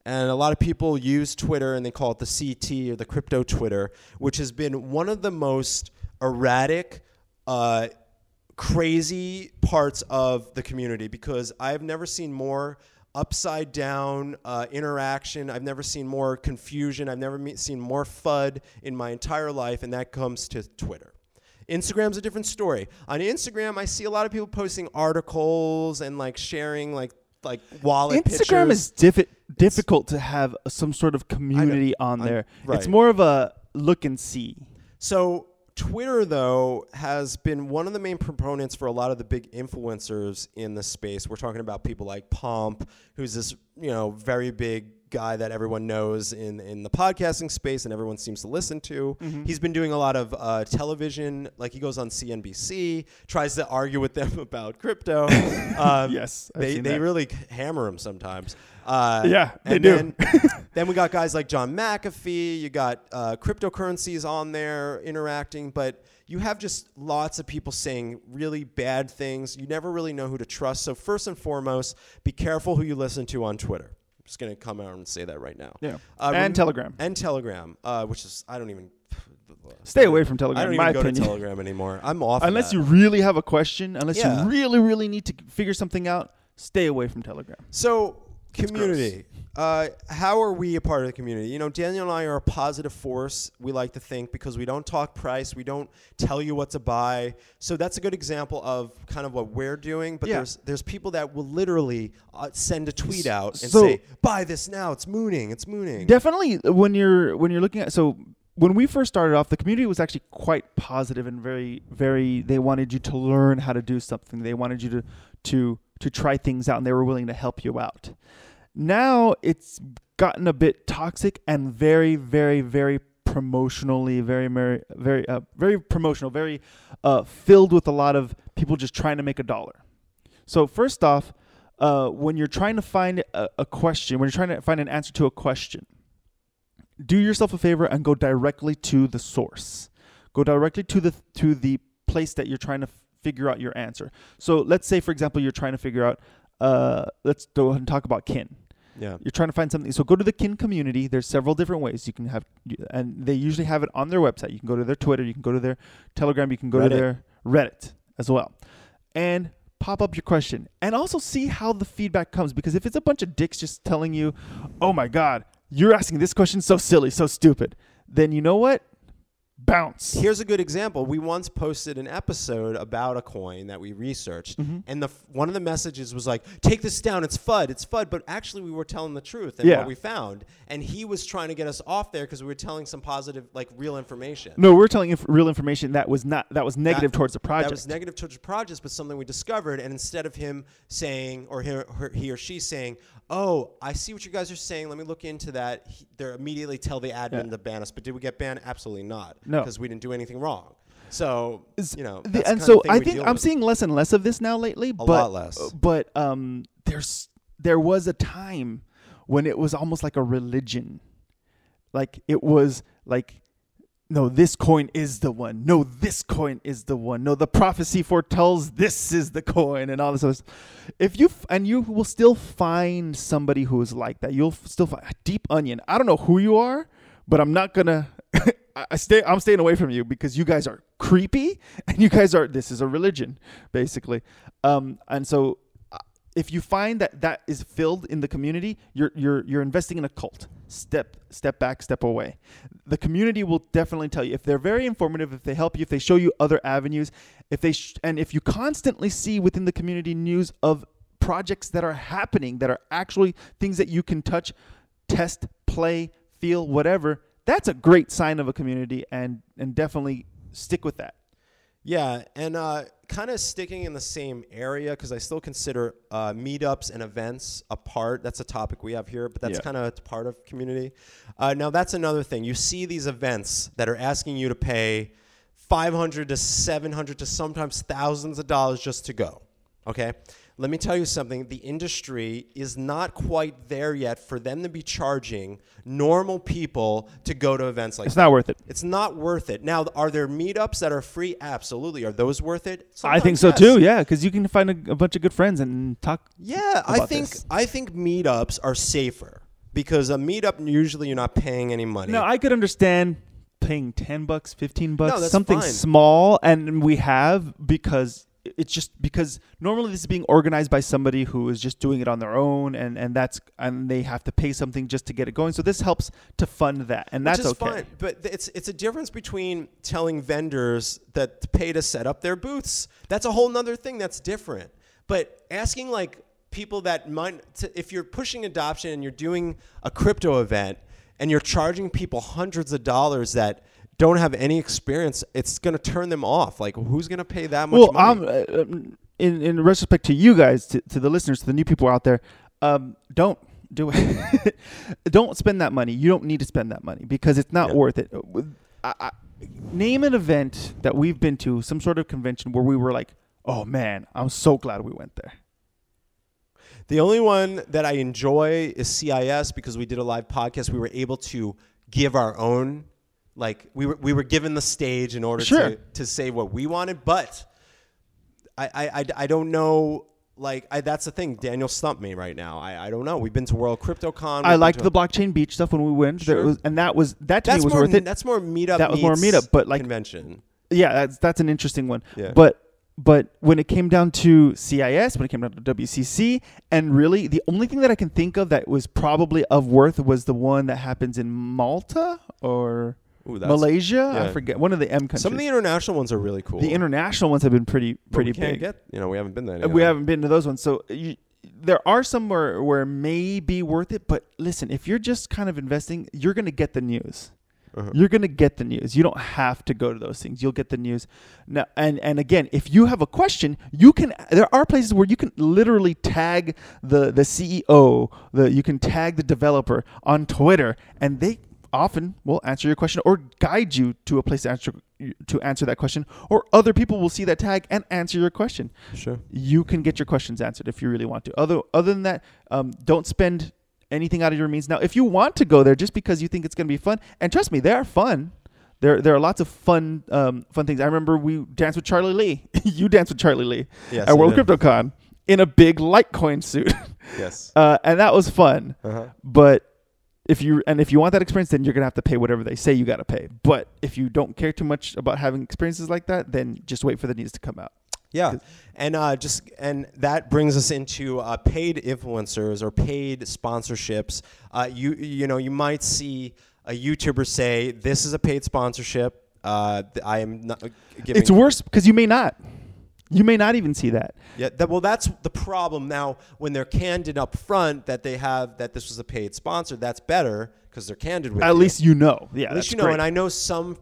And a lot of people use Twitter and they call it the CT or the crypto Twitter, which has been one of the most erratic, uh, crazy parts of the community because I've never seen more upside down uh, interaction. I've never seen more confusion. I've never me- seen more FUD in my entire life, and that comes to Twitter. Instagram's a different story. On Instagram, I see a lot of people posting articles and like sharing like like wallet Instagram pictures. is diffi- difficult to have some sort of community on there. right. It's more of a look and see. So Twitter, though, has been one of the main proponents for a lot of the big influencers in the space. We're talking about people like Pomp, who's this you know very big guy that everyone knows in in the podcasting space and everyone seems to listen to. Mm-hmm. He's been doing a lot of uh, television, like he goes on CNBC, tries to argue with them about crypto. Um, Yes, I've they they that. really hammer him sometimes. Uh, Yeah, they and do. Then, then we got guys like John McAfee. You got uh, cryptocurrencies on there interacting, but you have just lots of people saying really bad things. You never really know who to trust. So first and foremost, be careful who you listen to on Twitter. Just gonna come out and say that right now. Yeah. Uh, and rem- Telegram. and Telegram, uh, which is I don't even Stay away from Telegram. I don't even my go opinion. to Telegram anymore. I'm off. unless you really have a question, unless Yeah. you really, really need to figure something out, stay away from Telegram. So, community. Uh, how are we a part of the community? You know, Daniel and I are a positive force. We like to think because we don't talk price, we don't tell you what to buy. So that's a good example of kind of what we're doing. But Yeah. there's there's people that will literally uh, send a tweet out and So- say, "Buy this now. It's mooning. It's mooning." Definitely, when you're when you're looking at so when we first started off, the community was actually quite positive and very, very. They wanted you to learn how to do something. They wanted you to to to try things out, and they were willing to help you out. Now it's gotten a bit toxic and very, very, very promotionally, very, very, very, uh, very promotional, very uh, filled with a lot of people just trying to make a dollar. So first off, uh, when you're trying to find a, a question, when you're trying to find an answer to a question, do yourself a favor and go directly to the source. Go directly to the to the place that you're trying to figure out your answer. So let's say, for example, you're trying to figure out. Uh, let's go ahead and talk about kin. Yeah. You're trying to find something. So go to the kin community. There's several different ways you can have, and they usually have it on their website. You can go to their Twitter. You can go to their Telegram. You can go Reddit. to their Reddit as well, and pop up your question, and also see how the feedback comes. Because if it's a bunch of dicks just telling you, "Oh my God, you're asking this question so silly, so stupid," then you know what? Bounce. Here's a good example. We once posted an episode about a coin that we researched, Mm-hmm. and the one of the messages was like, "Take this down. It's FUD. It's FUD." But actually, we were telling the truth and Yeah. what we found, and he was trying to get us off there because we were telling some positive, like real information. No, we're telling inf- real information that was not that was negative That- towards the project. That was negative towards the project, but something we discovered. And instead of him saying, or he, or he or she saying, "Oh, I see what you guys are saying. Let me look into that," he, they immediately tell the admin Yeah. to ban us. But did we get banned? Absolutely not. No. Because we didn't do anything wrong. So you know, the- and so I think I'm with. seeing less and less of this now lately. but, lot less. But um, there's there was a time when it was almost like a religion, like it was like. No, this coin is the one. No, this coin is the one. No, the prophecy foretells this is the coin, and all this other. Stuff. If you f- and you will still find somebody who is like that. You'll f- still find a DeepOnion. I don't know who you are, but I'm not gonna. I stay. I'm staying away from you because you guys are creepy, and you guys are. This is a religion, basically. Um, and so, uh, if you find that that is filled in the community, you're you're you're investing in a cult. Step step back, step away. The community will definitely tell you if they're very informative, if they help you, if they show you other avenues, if they sh- and if you constantly see within the community news of projects that are happening that are actually things that you can touch, test, play, feel, whatever. That's a great sign of a community, and and definitely stick with that. Yeah, and uh, kind of sticking in the same area because I still consider uh, meetups and events a part. That's a topic we have here, but that's Yeah. kind of part of community. Uh, now that's another thing. You see these events that are asking you to pay five hundred to seven hundred to sometimes thousands of dollars just to go. Okay. Let me tell you something. The industry is not quite there yet for them to be charging normal people to go to events like It's that. not worth it. It's not worth it. Now, are there meetups that are free? Absolutely. Are those worth it? I think so yes. too. Yeah, because you can find a, a bunch of good friends and talk. Yeah, I think this. I think meetups are safer because a meetup usually you're not paying any money. No, I could understand paying ten bucks, fifteen bucks, that's something fine. small, and we have because it's just because normally this is being organized by somebody who is just doing it on their own, and and that's and they have to pay something just to get it going. So this helps to fund that, and Which that's okay. fine, but it's it's a difference between telling vendors that to pay to set up their booths. That's a whole nother thing. That's different. But asking like people that might, to, if you're pushing adoption and you're doing a crypto event and you're charging people hundreds of dollars that don't have any experience, it's going to turn them off. Like, who's going to pay that much Well, money? um, uh, um, in in retrospect to you guys, to, to the listeners, to the new people out there, um, don't do it. don't spend that money. You don't need to spend that money because it's not Yeah. worth it. I, I, name an event that we've been to, some sort of convention where we were like, "Oh man, I'm so glad we went there." The only one that I enjoy is CIS because we did a live podcast. We were able to give our own, like we were we were given the stage in order Sure. to to say what we wanted. But I I, I, don't know. Like I, that's the thing. Daniel stumped me right now. I, I don't know. We've been to World CryptoCon. I liked the blockchain beach stuff when we went, There Sure. was, and that was that to That's me was more. worth it. That's more meetup. That was more meetup, but, like- convention. yeah, that's that's an interesting one. Yeah. But but when it came down to CIS, when it came down to WCC, and really the only thing that I can think of that was probably of worth was the one that happens in Malta or Ooh, that's, Malaysia. I forget one of the M countries. Some of the international ones are really cool. The international ones have been pretty but pretty we can't big. Get, you know, we haven't been there. Uh, we haven't been to those ones, so you, there are some where where may be worth it. But listen, if you're just kind of investing, you're gonna get the news. Uh-huh. You're gonna get the news. You don't have to go to those things. You'll get the news. Now, and and again, if you have a question, you can. There are places where you can literally tag the the CEO. The you can tag the developer on Twitter, and they often will answer your question or guide you to a place to answer to answer that question. Or other people will see that tag and answer your question Sure. you can get your questions answered if you really want to. Other other than that, um, don't spend anything out of your means. Now, if you want to go there just because you think it's going to be fun, and trust me, they are fun. There, there are lots of fun, um, fun things. I remember we danced with Charlie Lee. you danced with Charlie Lee Yes, at World. CryptoCon, in a big Litecoin suit, Yes. uh, and that was fun. Uh-huh. But if you and if you want that experience, then you're gonna have to pay whatever they say you got to pay. But if you don't care too much about having experiences like that, then just wait for the news to come out. Yeah, and uh, just and that brings us into uh, paid influencers or paid sponsorships. Uh, you you know you might see a YouTuber say this is a paid sponsorship. Uh, I am not uh, giving. It's worse because you may not. You may not even see that. Yeah, that, well, that's the problem now. When they're candid up front that they have that this was a paid sponsor, that's better because they're candid with At you. least you know. Yeah, At least you know, great. and I know some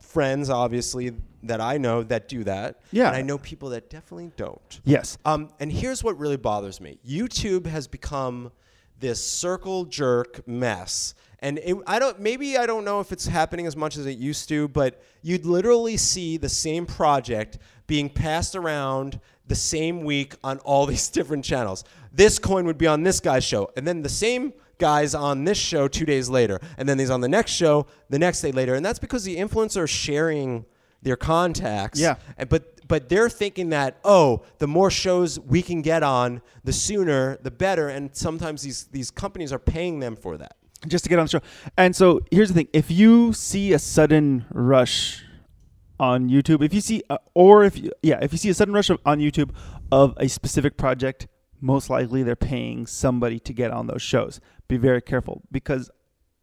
friends, obviously, that I know that do that. Yeah. and I know people that definitely don't. yes. Um, and here's what really bothers me: YouTube has become this circle jerk mess. And it, I don't. Maybe I don't know if it's happening as much as it used to, but you'd literally see the same project being passed around the same week on all these different channels. This coin would be on this guy's show, and then the same guys on this show two days later, and then he's on the next show the next day later, and that's because the influencer is sharing their contacts. Yeah. And- But but they're thinking that oh, the more shows we can get on, the sooner, the better. And sometimes these these companies are paying them for that. just to get on the show. And so here's the thing: if you see a sudden rush on YouTube, if you see, uh, or if you, yeah, if you see a sudden rush of, on YouTube of a specific project, most likely they're paying somebody to get on those shows. Be very careful because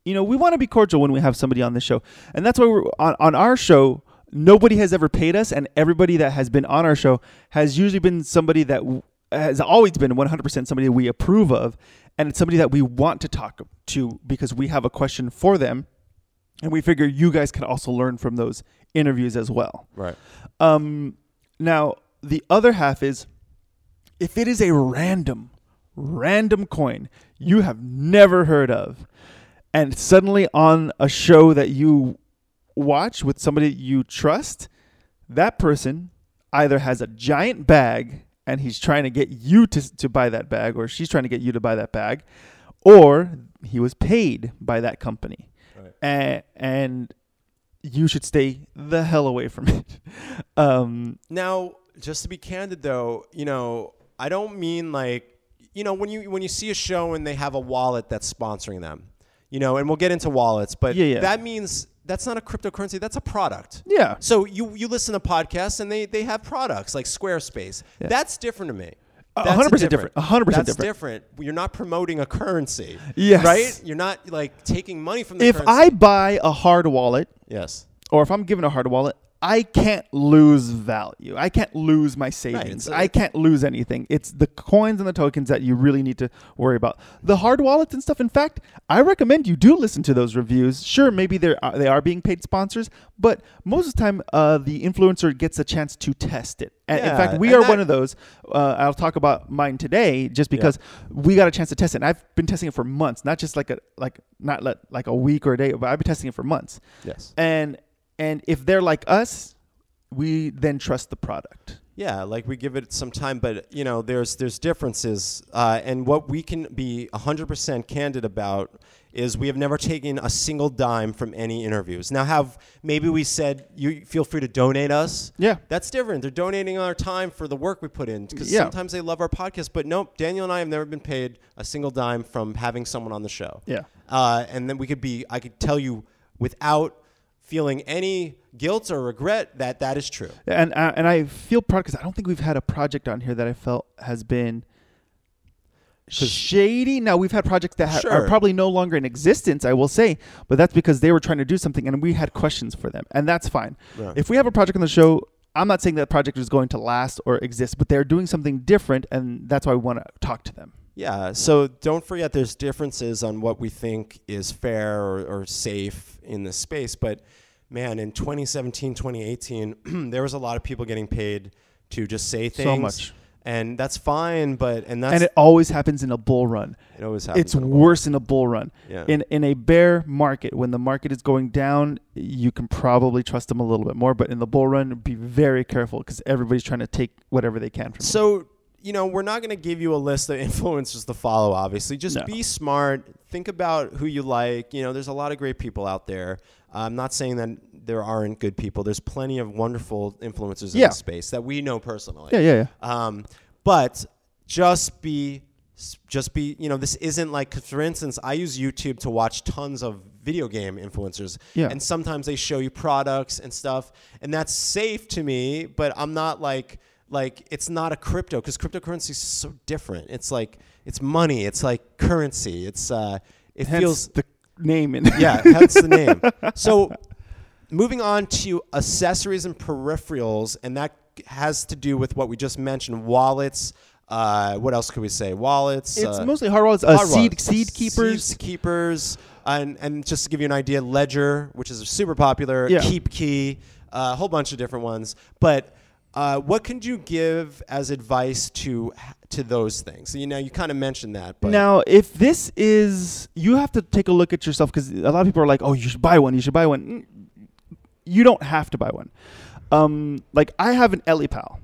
you know we want to be cordial when we have somebody on the show, and that's why we're on on our show. Nobody has ever paid us, and everybody that has been on our show has usually been somebody that w- has always been 100% somebody we approve of, and it's somebody that we want to talk to because we have a question for them, and we figure you guys can also learn from those interviews as well. Right. Um, now the other half is if it is a random, random coin you have never heard of, and suddenly on a show that you watch with somebody you trust, that person either has a giant bag and he's trying to get you to, to buy that bag, or she's trying to get you to buy that bag, or he was paid by that company. And, and you should stay the hell away from it. Um, Now, just to be candid, though, you know, I don't mean like, you know, when you when you see a show and they have a wallet that's sponsoring them, you know, and we'll get into wallets, but Yeah, yeah. that means that's not a cryptocurrency. That's a product. yeah. So you you listen to podcasts and they they have products like Squarespace. Yeah. That's different to me. Hundred percent different. Hundred percent That's different. You're not promoting a currency. Yes. Right? You're not like taking money from the If currency. I buy a hard wallet, yes. or if I'm given a hard wallet, I can't lose value. I can't lose my savings. a- I can't lose anything. It's the coins and the tokens that you really need to worry about. The hard wallets and stuff. In fact, I recommend you do listen to those reviews. Sure, maybe they are they are being paid sponsors, but most of the time, uh, the influencer gets a chance to test it. And in fact, we are that- one of those. Uh, I'll talk about mine today, just because we got a chance to test it. And I've been testing it for months, not just like a like not like a week or a day, but I've been testing it for months Yes. and and if they're like us we then trust the product Yeah, like we give it some time, but you know, there's there's differences, uh, and what we can be 100% candid about is we have never taken a single dime from any interviews. Now, have maybe we said you feel free to donate us. yeah That's different. They're donating our time for the work we put in because Yeah. sometimes they love our podcast. But nope, Daniel and I have never been paid a single dime from having someone on the show. yeah Uh, and then we could be, I could tell you without feeling any guilt or regret that that is true. and uh, and i feel proud because i don't think we've had a project on here that i felt has been shady now we've had projects that ha- Sure. are probably no longer in existence i will say but that's because they were trying to do something and we had questions for them and that's fine Yeah. if we have a project on the show i'm not saying that project is going to last or exist but they're doing something different and that's why we want to talk to them Yeah, so don't forget there's differences on what we think is fair or, or safe in this space. But man, in 2017, 2018, there was a lot of people getting paid to just say things. so much And that's fine, but, and that's, and it always happens in a bull run it always happens. it's in worse in a bull run. Yeah. In in a bear market, when the market is going down, you can probably trust them a little bit more. But in the bull run, be very careful because everybody's trying to take whatever they can from. So, you know, we're not going to give you a list of influencers to follow, obviously. Just No. be smart. Think about who you like. You know, there's a lot of great people out there. I'm not saying that there aren't good people. There's plenty of wonderful influencers in Yeah. this space that we know personally. Yeah, yeah, yeah. Um, but just be just be you know this isn't like, for instance i use youtube to watch tons of video game influencers Yeah. and sometimes they show you products and stuff and that's safe to me but i'm not like like it's not a crypto because cryptocurrency is so different it's like it's money it's like currency it's uh it Hence feels the name in yeah, that's the name. So, moving on to accessories and peripherals, and that has to do with what we just mentioned: wallets. Uh, what else could we say? Wallets. It's uh, mostly hard wallets, uh, hard seed wallets, seed keepers. seed keepers, and and just to give you an idea, Ledger, which is super popular, Yeah. KeepKey, uh, a whole bunch of different ones. But uh, what can you give as advice to to those things? So, you know, you kind of mentioned that, but now, if this is, you have to take a look at yourself because a lot of people are like, "Oh, you should buy one. You should buy one." Mm, You don't have to buy one. Um, like I have an Ellipal.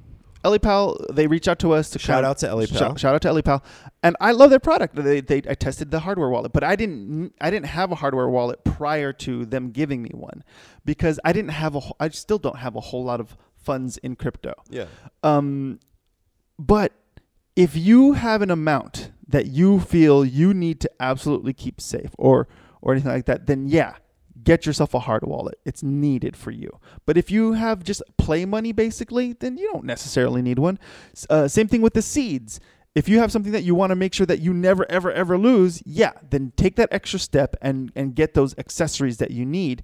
Ellipal, they reach out to us to Shout out to Ellipal. Shout, shout out to Ellipal, and I love their product. They, they, I tested the hardware wallet, but I didn't, I didn't have a hardware wallet prior to them giving me one, because I didn't have a, I still don't have a whole lot of funds in crypto. yeah, Um, but if you have an amount that you feel you need to absolutely keep safe or or anything like that, then yeah, get yourself a hard wallet. It's needed for you. But if you have just play money basically, then you don't necessarily need one. Uh, same thing with the seeds. If you have something that you want to make sure that you never ever ever lose, yeah, then take that extra step and and get those accessories that you need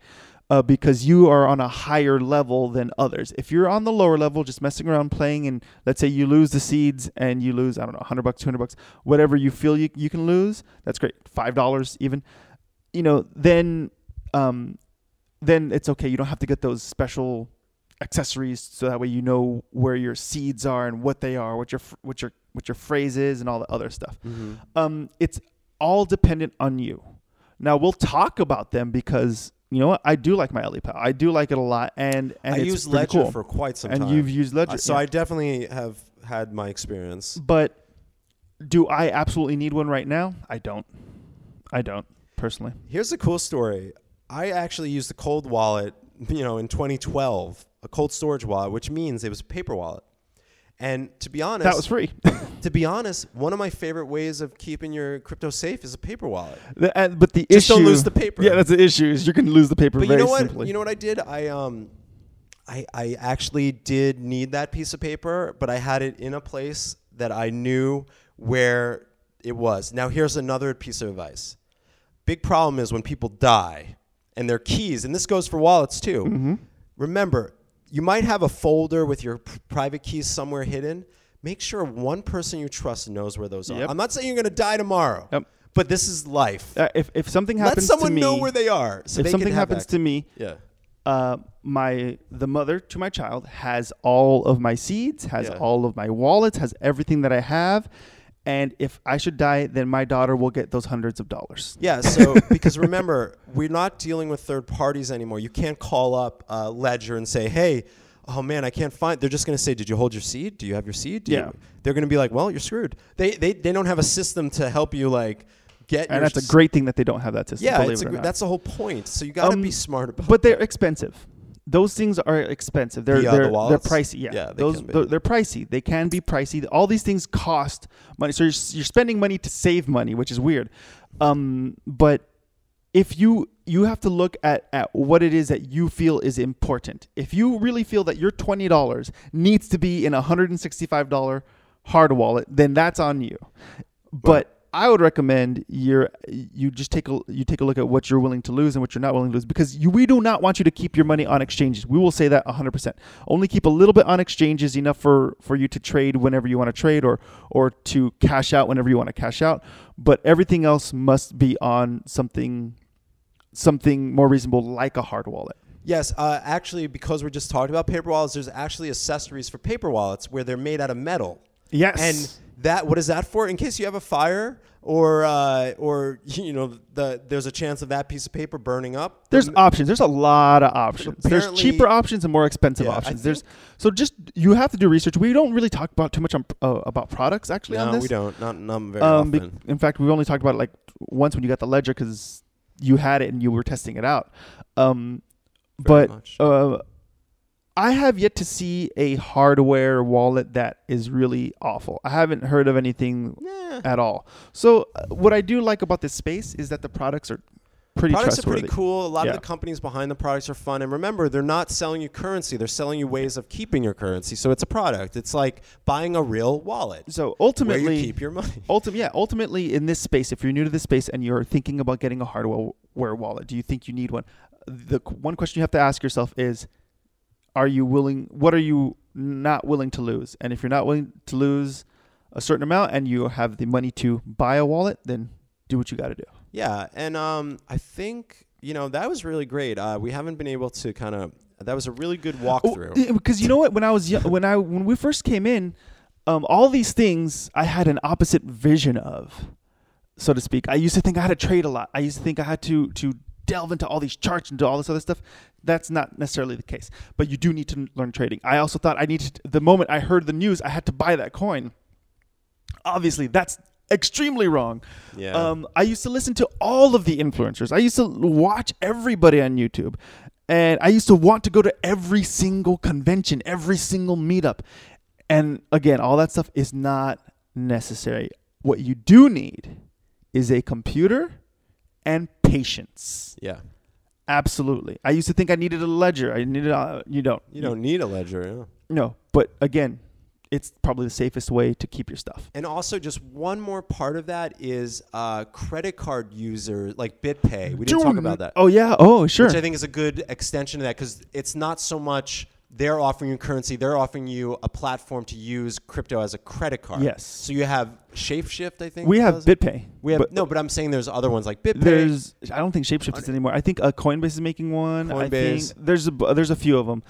uh, because you are on a higher level than others. If you're on the lower level, just messing around playing, and let's say you lose the seeds and you lose, I don't know, 100 bucks, 200 bucks, whatever you feel you, you can lose, that's great. $5 even, you know, then, um, then it's okay. You don't have to get those special accessories so that way you know where your seeds are and what they are, what your, what your, what your phrase is and all the other stuff Mm-hmm. um, it's all dependent on you. Now we'll talk about them because you know what I do like my Ellipal. I do like it a lot, and and I it's use Ledger cool. for quite some and time. And you've used Ledger, Uh, so yeah. I definitely have had my experience. But do I absolutely need one right now? I don't. I don't personally. Here's a cool story. I actually used a cold wallet, you know, in 2012, a cold storage wallet, which means it was a paper wallet. And to be honest, That was free. to be honest, one of my favorite ways of keeping your crypto safe is a paper wallet. The- uh, but the Just issue, don't lose the paper. Yeah, that's the issue. Is you're gonna lose the paper But very you know what? simply. You know what I did? I um, I I actually did need that piece of paper, but I had it in a place that I knew where it was. Now here's another piece of advice. Big problem is when people die and their keys, and this goes for wallets too. Mm-hmm. Remember, you might have a folder with your p- private keys somewhere hidden. Make sure one person you trust knows where those are. Yep. I'm not saying you're going to die tomorrow, Yep. but this is life. Uh, if if something Let happens someone to me, let someone know where they are. So if they something happens access. to me, yeah. uh, my the mother to my child has all of my seeds, has Yeah. all of my wallets, has everything that I have, and if I should die, then my daughter will get those hundreds of dollars. Yeah, so because remember, we're not dealing with third parties anymore. You can't call up uh, Ledger and say, "Hey, oh man, I can't find." They're just going to say, "Did you hold your seed? Do you have your seed?" Do you-" Yeah. They're going to be like, "Well, you're screwed." They they they don't have a system to help you like get. Your And that's a great thing that they don't have that system. Yeah, believe it's a, it or gr- not. that's the whole point. So you got to Um, be smart about. but they're that. expensive. Those things are expensive. They're The, uh, the they're, they're wallets? pricey. Yeah, Yeah, they those can be. they're, they're pricey. They can be pricey. All these things cost money. So you're s- you're spending money to save money, which is weird. Um, but if you you have to look at, at what it is that you feel is important. If you really feel that your twenty dollars needs to be in a hundred and sixty five dollar hard wallet, then that's on you. But I would recommend you you just take a you take a look at what you're willing to lose and what you're not willing to lose because you, we do not want you to keep your money on exchanges. We will say that 100%. Only keep a little bit on exchanges enough for for you to trade whenever you want to trade or or to cash out whenever you want to cash out, but everything else must be on something something more reasonable like a hard wallet. Yes, uh, actually, because we're just talking about paper wallets, there's actually accessories for paper wallets where they're made out of metal. Yes. And that what is that for? In case you have a fire or uh, or you know the there's a chance of that piece of paper burning up. There's The- options. There's a lot of options. There's cheaper options and more expensive Yeah, options. There's so just you have to do research. We don't really talk about too much on, uh, about products actually on no, we don't. Not, not very Um, be- often. in fact, we've only talked about it like once when you got the ledger because you had it and you were testing it out. Um, but uh, I have yet to see a hardware wallet that is really awful. I haven't heard of anything Yeah. at all. So uh, what I do like about this space is that the products are pretty products are pretty cool. A lot Yeah. of the companies behind the products are fun. And remember, they're not selling you currency; they're selling you ways of keeping your currency. So it's a product. It's like buying a real wallet So ultimately, where you keep your money. Ultim- yeah, ultimately in this space, if you're new to this space and you're thinking about getting a hardware wallet, do you think you need one? The one question you have to ask yourself is, are you willing? What are you not willing to lose? And if you're not willing to lose a certain amount and you have the money to buy a wallet, then do what you got to do. Yeah, and um, I think you know that was really great. Uh, we haven't been able to kind of. That was a really good walkthrough. Because you know what? When I was young, when I when we first came in, um, all these things I had an opposite vision of, so to speak. I used to think I had to trade a lot. I used to think I had to to delve into all these charts and do all this other stuff. That's not necessarily the case. But you do need to learn trading. I also thought I needed the moment I heard the news, I had to buy that coin. Obviously, that's extremely wrong. Yeah. Um, I used to listen to all of the influencers. I used to watch everybody on YouTube. And I used to want to go to every single convention, every single meetup. And again, all that stuff is not necessary. What you do need is a computer and patience. yeah. Absolutely. I used to think I needed a ledger. I needed uh, you don't. You don't need a ledger. Yeah. No, but again, it's probably the safest way to keep your stuff. And also, just one more part of that is uh, credit card users like BitPay. We didn't talk about that. Oh yeah. Oh sure. which I think is a good extension of that because it's not so much they're offering you currency; they're offering you a platform to use crypto as a credit card. Yes. So you have ShapeShift, I think. we have. BitPay. We have but no, but I'm saying there's other ones like BitPay. There's I don't think Shapeshift is anymore. I think uh, Coinbase is making one. I Coinbase. think there's a, there's a few of them.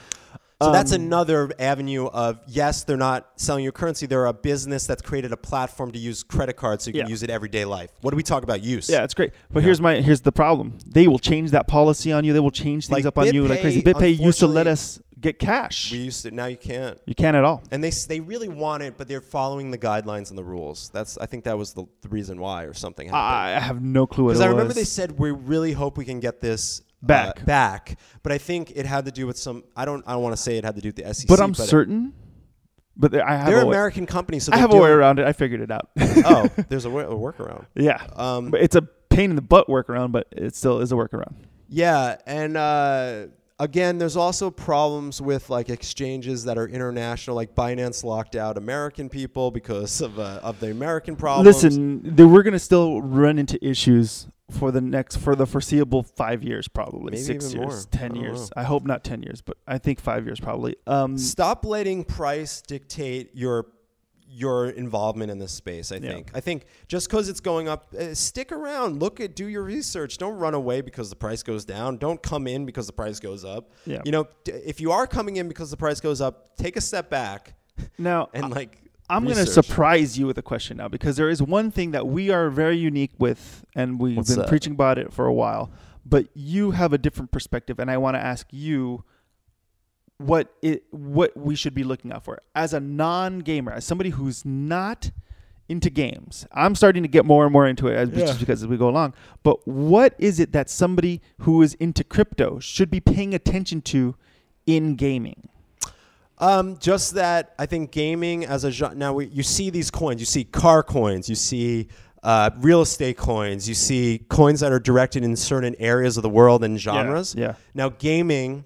so that's Um, another avenue of yes, they're not selling you currency; they're a business that's created a platform to use credit cards so you can Yeah. use it everyday life. What do we talk about use? Yeah, it's great. But Yeah. here's my here's the problem. They will change that policy on you. They will change things Like up on you like crazy. BitPay, BitPay used to let us get cash. we used to. Now you can't. you can't at all. And they they really want it, but they're following the guidelines and the rules. That's I think that was the, the reason why, or something. happened. I I have no clue Because I remember was. they said we really hope we can get this uh, Back. back, but I think it had to do with some. I don't. I don't want to say it had to do with the SEC. but I'm certain. But there- I have they're a an way, American company, so I have a way around it. I figured it out. oh, there's a, wa- a workaround. yeah, Um, but it's a pain in the butt workaround, but it still is a workaround. yeah, and uh, again, there's also problems with like exchanges that are international, like Binance locked out American people because of uh, of the American problems. Listen, th- we're gonna still run into issues for the next for the foreseeable five years, probably Maybe six years, more. ten I years. know. I hope not ten years, but I think five years probably. Um, Stop letting price dictate your your involvement in this space. I Yeah. think. I think just because it's going up, uh, stick around. Look at, do your research. Don't run away because the price goes down. Don't come in because the price goes up. Yeah. You know, d- if you are coming in because the price goes up, take a step back now, and like. I'm going to surprise you with a question now because there is one thing that we are very unique with, and we've What's been that? preaching about it for a while. But you have a different perspective, and I want to ask you what it what we should be looking out for as a non-gamer, as somebody who's not into games. I'm starting to get more and more into it as Yeah. just because as we go along. But what is it that somebody who is into crypto should be paying attention to in gaming? Um, just that I think gaming as a genre. Now we, you see these coins. You see car coins. You see uh, real estate coins. You see coins that are directed in certain areas of the world and genres. Yeah. Now gaming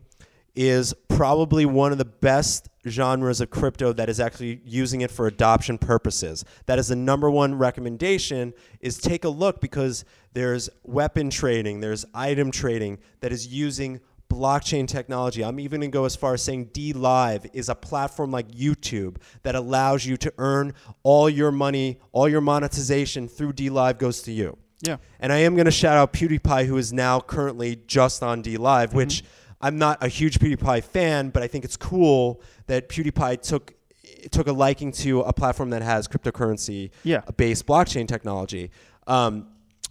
is probably one of the best genres of crypto that is actually using it for adoption purposes. That is the number one recommendation is take a look because there's weapon trading, there's item trading that is using blockchain technology. I'm even going to go as far as saying DLive is a platform like YouTube that allows you to earn all your money, all your monetization through DLive goes to you. Yeah. And I am going to shout out PewDiePie, who is now currently just on DLive, mm-hmm. which I'm not a huge PewDiePie fan, but I think it's cool that PewDiePie took took a liking to a platform that has cryptocurrency Yeah. based blockchain technology. Um,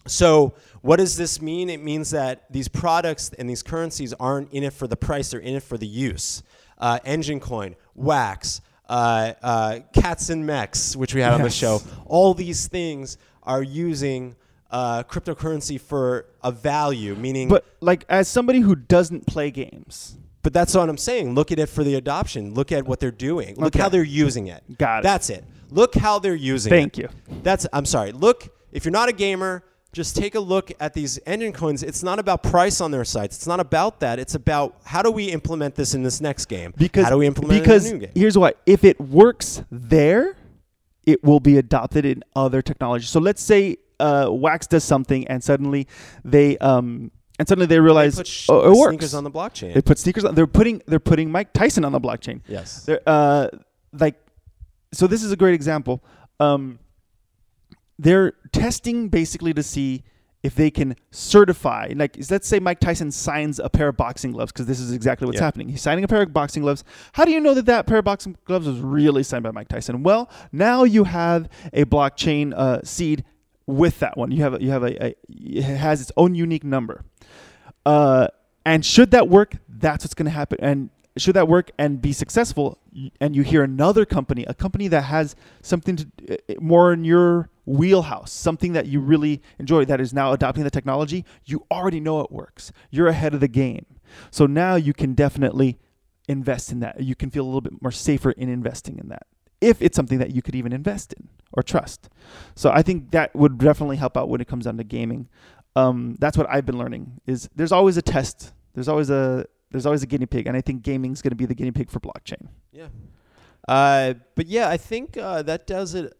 so what does this mean? It means that these products and these currencies aren't in it for the price; they're in it for the use. Uh, Enjin Coin, Wax, uh, uh, Cats in Mechs, which we had on the show. All these things are using uh, cryptocurrency for a value, meaning But like as somebody who doesn't play games, but that's what I'm saying. Look at it for the adoption. Look at what they're doing. Look Okay. how they're using it. Got it. That's it. Look how they're using Thank it. Thank you. That's I'm sorry. Look, if you're not a gamer, just take a look at these Enjin coins. It's not about price on their sites. It's not about that. It's about how do we implement this in this next game? Because how do we implement because it in a new game? here's why: if it works there, it will be adopted in other technologies. So let's say uh, Wax does something, and suddenly they um, and suddenly they They realize put sh- oh, it works. sneakers on the blockchain. they put sneakers on. They're putting they're putting Mike Tyson on the blockchain. yes. They're, uh, like, so this is a great example. Um, they're testing basically to see if they can certify. Like, let's say Mike Tyson signs a pair of boxing gloves because this is exactly what's Yeah. happening. He's signing a pair of boxing gloves. How do you know that that pair of boxing gloves was really signed by Mike Tyson? Well, now you have a blockchain uh, seed with that one. You have a, you have a, a it has its own unique number. Uh, and should that work, that's what's going to happen. And should that work and be successful, and you hear another company, a company that has something to uh, more in your wheelhouse, something that you really enjoy, that is now adopting the technology, you already know it works. You're ahead of the game. So now you can definitely invest in that. You can feel a little bit more safer in investing in that. If it's something that you could even invest in or trust. So I think that would definitely help out when it comes down to gaming um, that's what I've been learning is there's always a test. There's always a there's always a guinea pig, and I think gaming's going to be the guinea pig for blockchain. Yeah. Uh, but yeah, I think uh, that does it.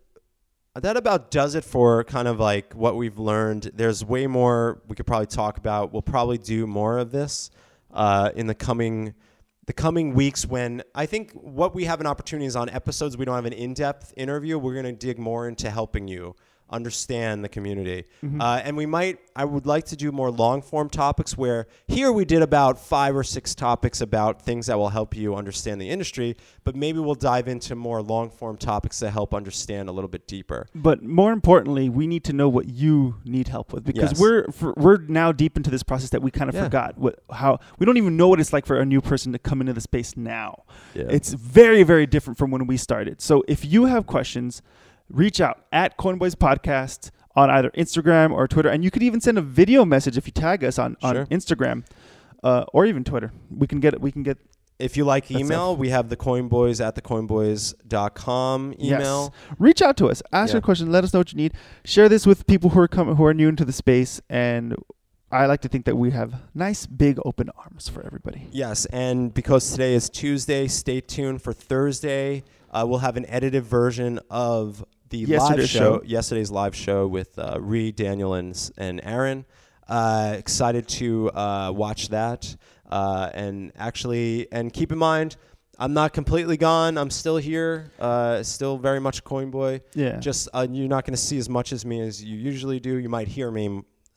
That about does it for kind of like what we've learned. There's way more we could probably talk about. We'll probably do more of this uh, in the coming the coming weeks. When I think what we have an opportunity is on episodes we don't have an in-depth interview. We're going to dig more into helping you understand the community. Uh, and we might, I would like to do more long form topics where here we did about five or six topics about things that will help you understand the industry, but maybe we'll dive into more long form topics that help understand a little bit deeper. But more importantly, we need to know what you need help with because Yes. we're for, we're now deep into this process that we kind of Yeah. forgot what how we don't even know what it's like for a new person to come into the space now. Yeah. It's very very different from when we started. So if you have questions, reach out at Coinboys Podcast on either Instagram or Twitter, and you could even send a video message if you tag us on, on Sure. Instagram uh, or even Twitter. We can get we can get If you like email, we have the coinboys at thecoinboys.com email. Yes. Reach out to us. Ask Yeah. your question. Let us know what you need. Share this with people who are coming, who are new into the space. And I like to think that we have nice, big, open arms for everybody. Yes, and because today is Tuesday, stay tuned for Thursday. Uh, we'll have an edited version of the live Yesterday's show, show. yesterday's live show with uh, Ree, Daniel, and, s- and Aaron. Uh, excited to uh, watch that. Uh, and actually, and keep in mind, I'm not completely gone. I'm still here. Uh, still very much a coin boy. Yeah. Just uh, you're not going to see as much as me as you usually do. You might hear me,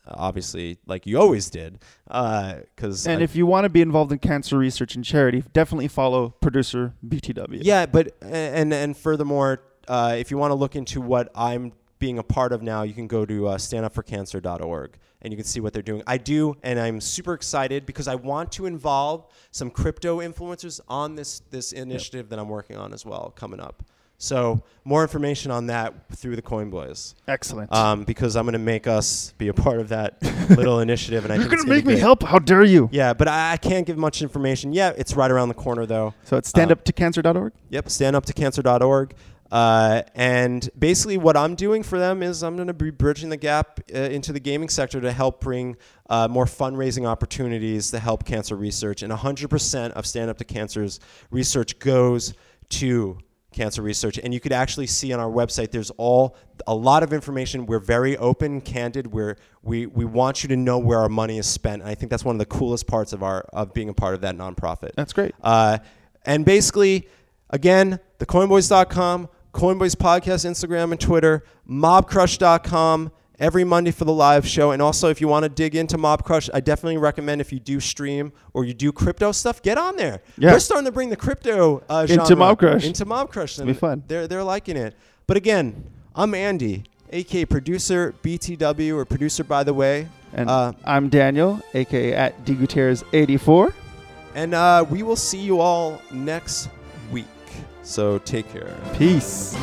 uh, obviously, like you always did. Because and if you want to be involved in cancer research and charity, definitely follow producer BTW. Yeah, but and and furthermore, uh, if you want to look into what I'm being a part of now, you can go to uh, standupforcancer.org and you can see what they're doing. I do, and I'm super excited because I want to involve some crypto influencers on this this initiative that I'm working on as well coming up. So more information on that through the Coin Boys, Excellent. um, because I'm going to make us be a part of that little initiative, and I You're going to make me help? How dare you? Yeah, but I, I can't give much information. Yeah, it's right around the corner though. So it's standuptocancer.org. Yep, standuptocancer.org. Uh, and basically, what I'm doing for them is I'm going to be bridging the gap uh, into the gaming sector to help bring uh, more fundraising opportunities to help cancer research. And 100% of Stand Up to Cancer's research goes to cancer research. And you could actually see on our website, there's all a lot of information. We're very open, candid. We're, we we want you to know where our money is spent. And I think that's one of the coolest parts of our of being a part of that nonprofit. That's great. Uh, and basically, again, thecoinboys.com, Coinboys Podcast, Instagram and Twitter, mobcrush.com every Monday for the live show. And also, if you want to dig into Mobcrush, I definitely recommend if you do stream or you do crypto stuff, get on there. Yeah. They're starting to bring the crypto uh, Into Mobcrush. Into Mobcrush. It'll be fun. They're, they're liking it. But again, I'm Andy, aka producer BTW, or producer by the way. And Uh, I'm Daniel, aka at D Gutierrez 84. And uh, we will see you all next week. So take care. Peace.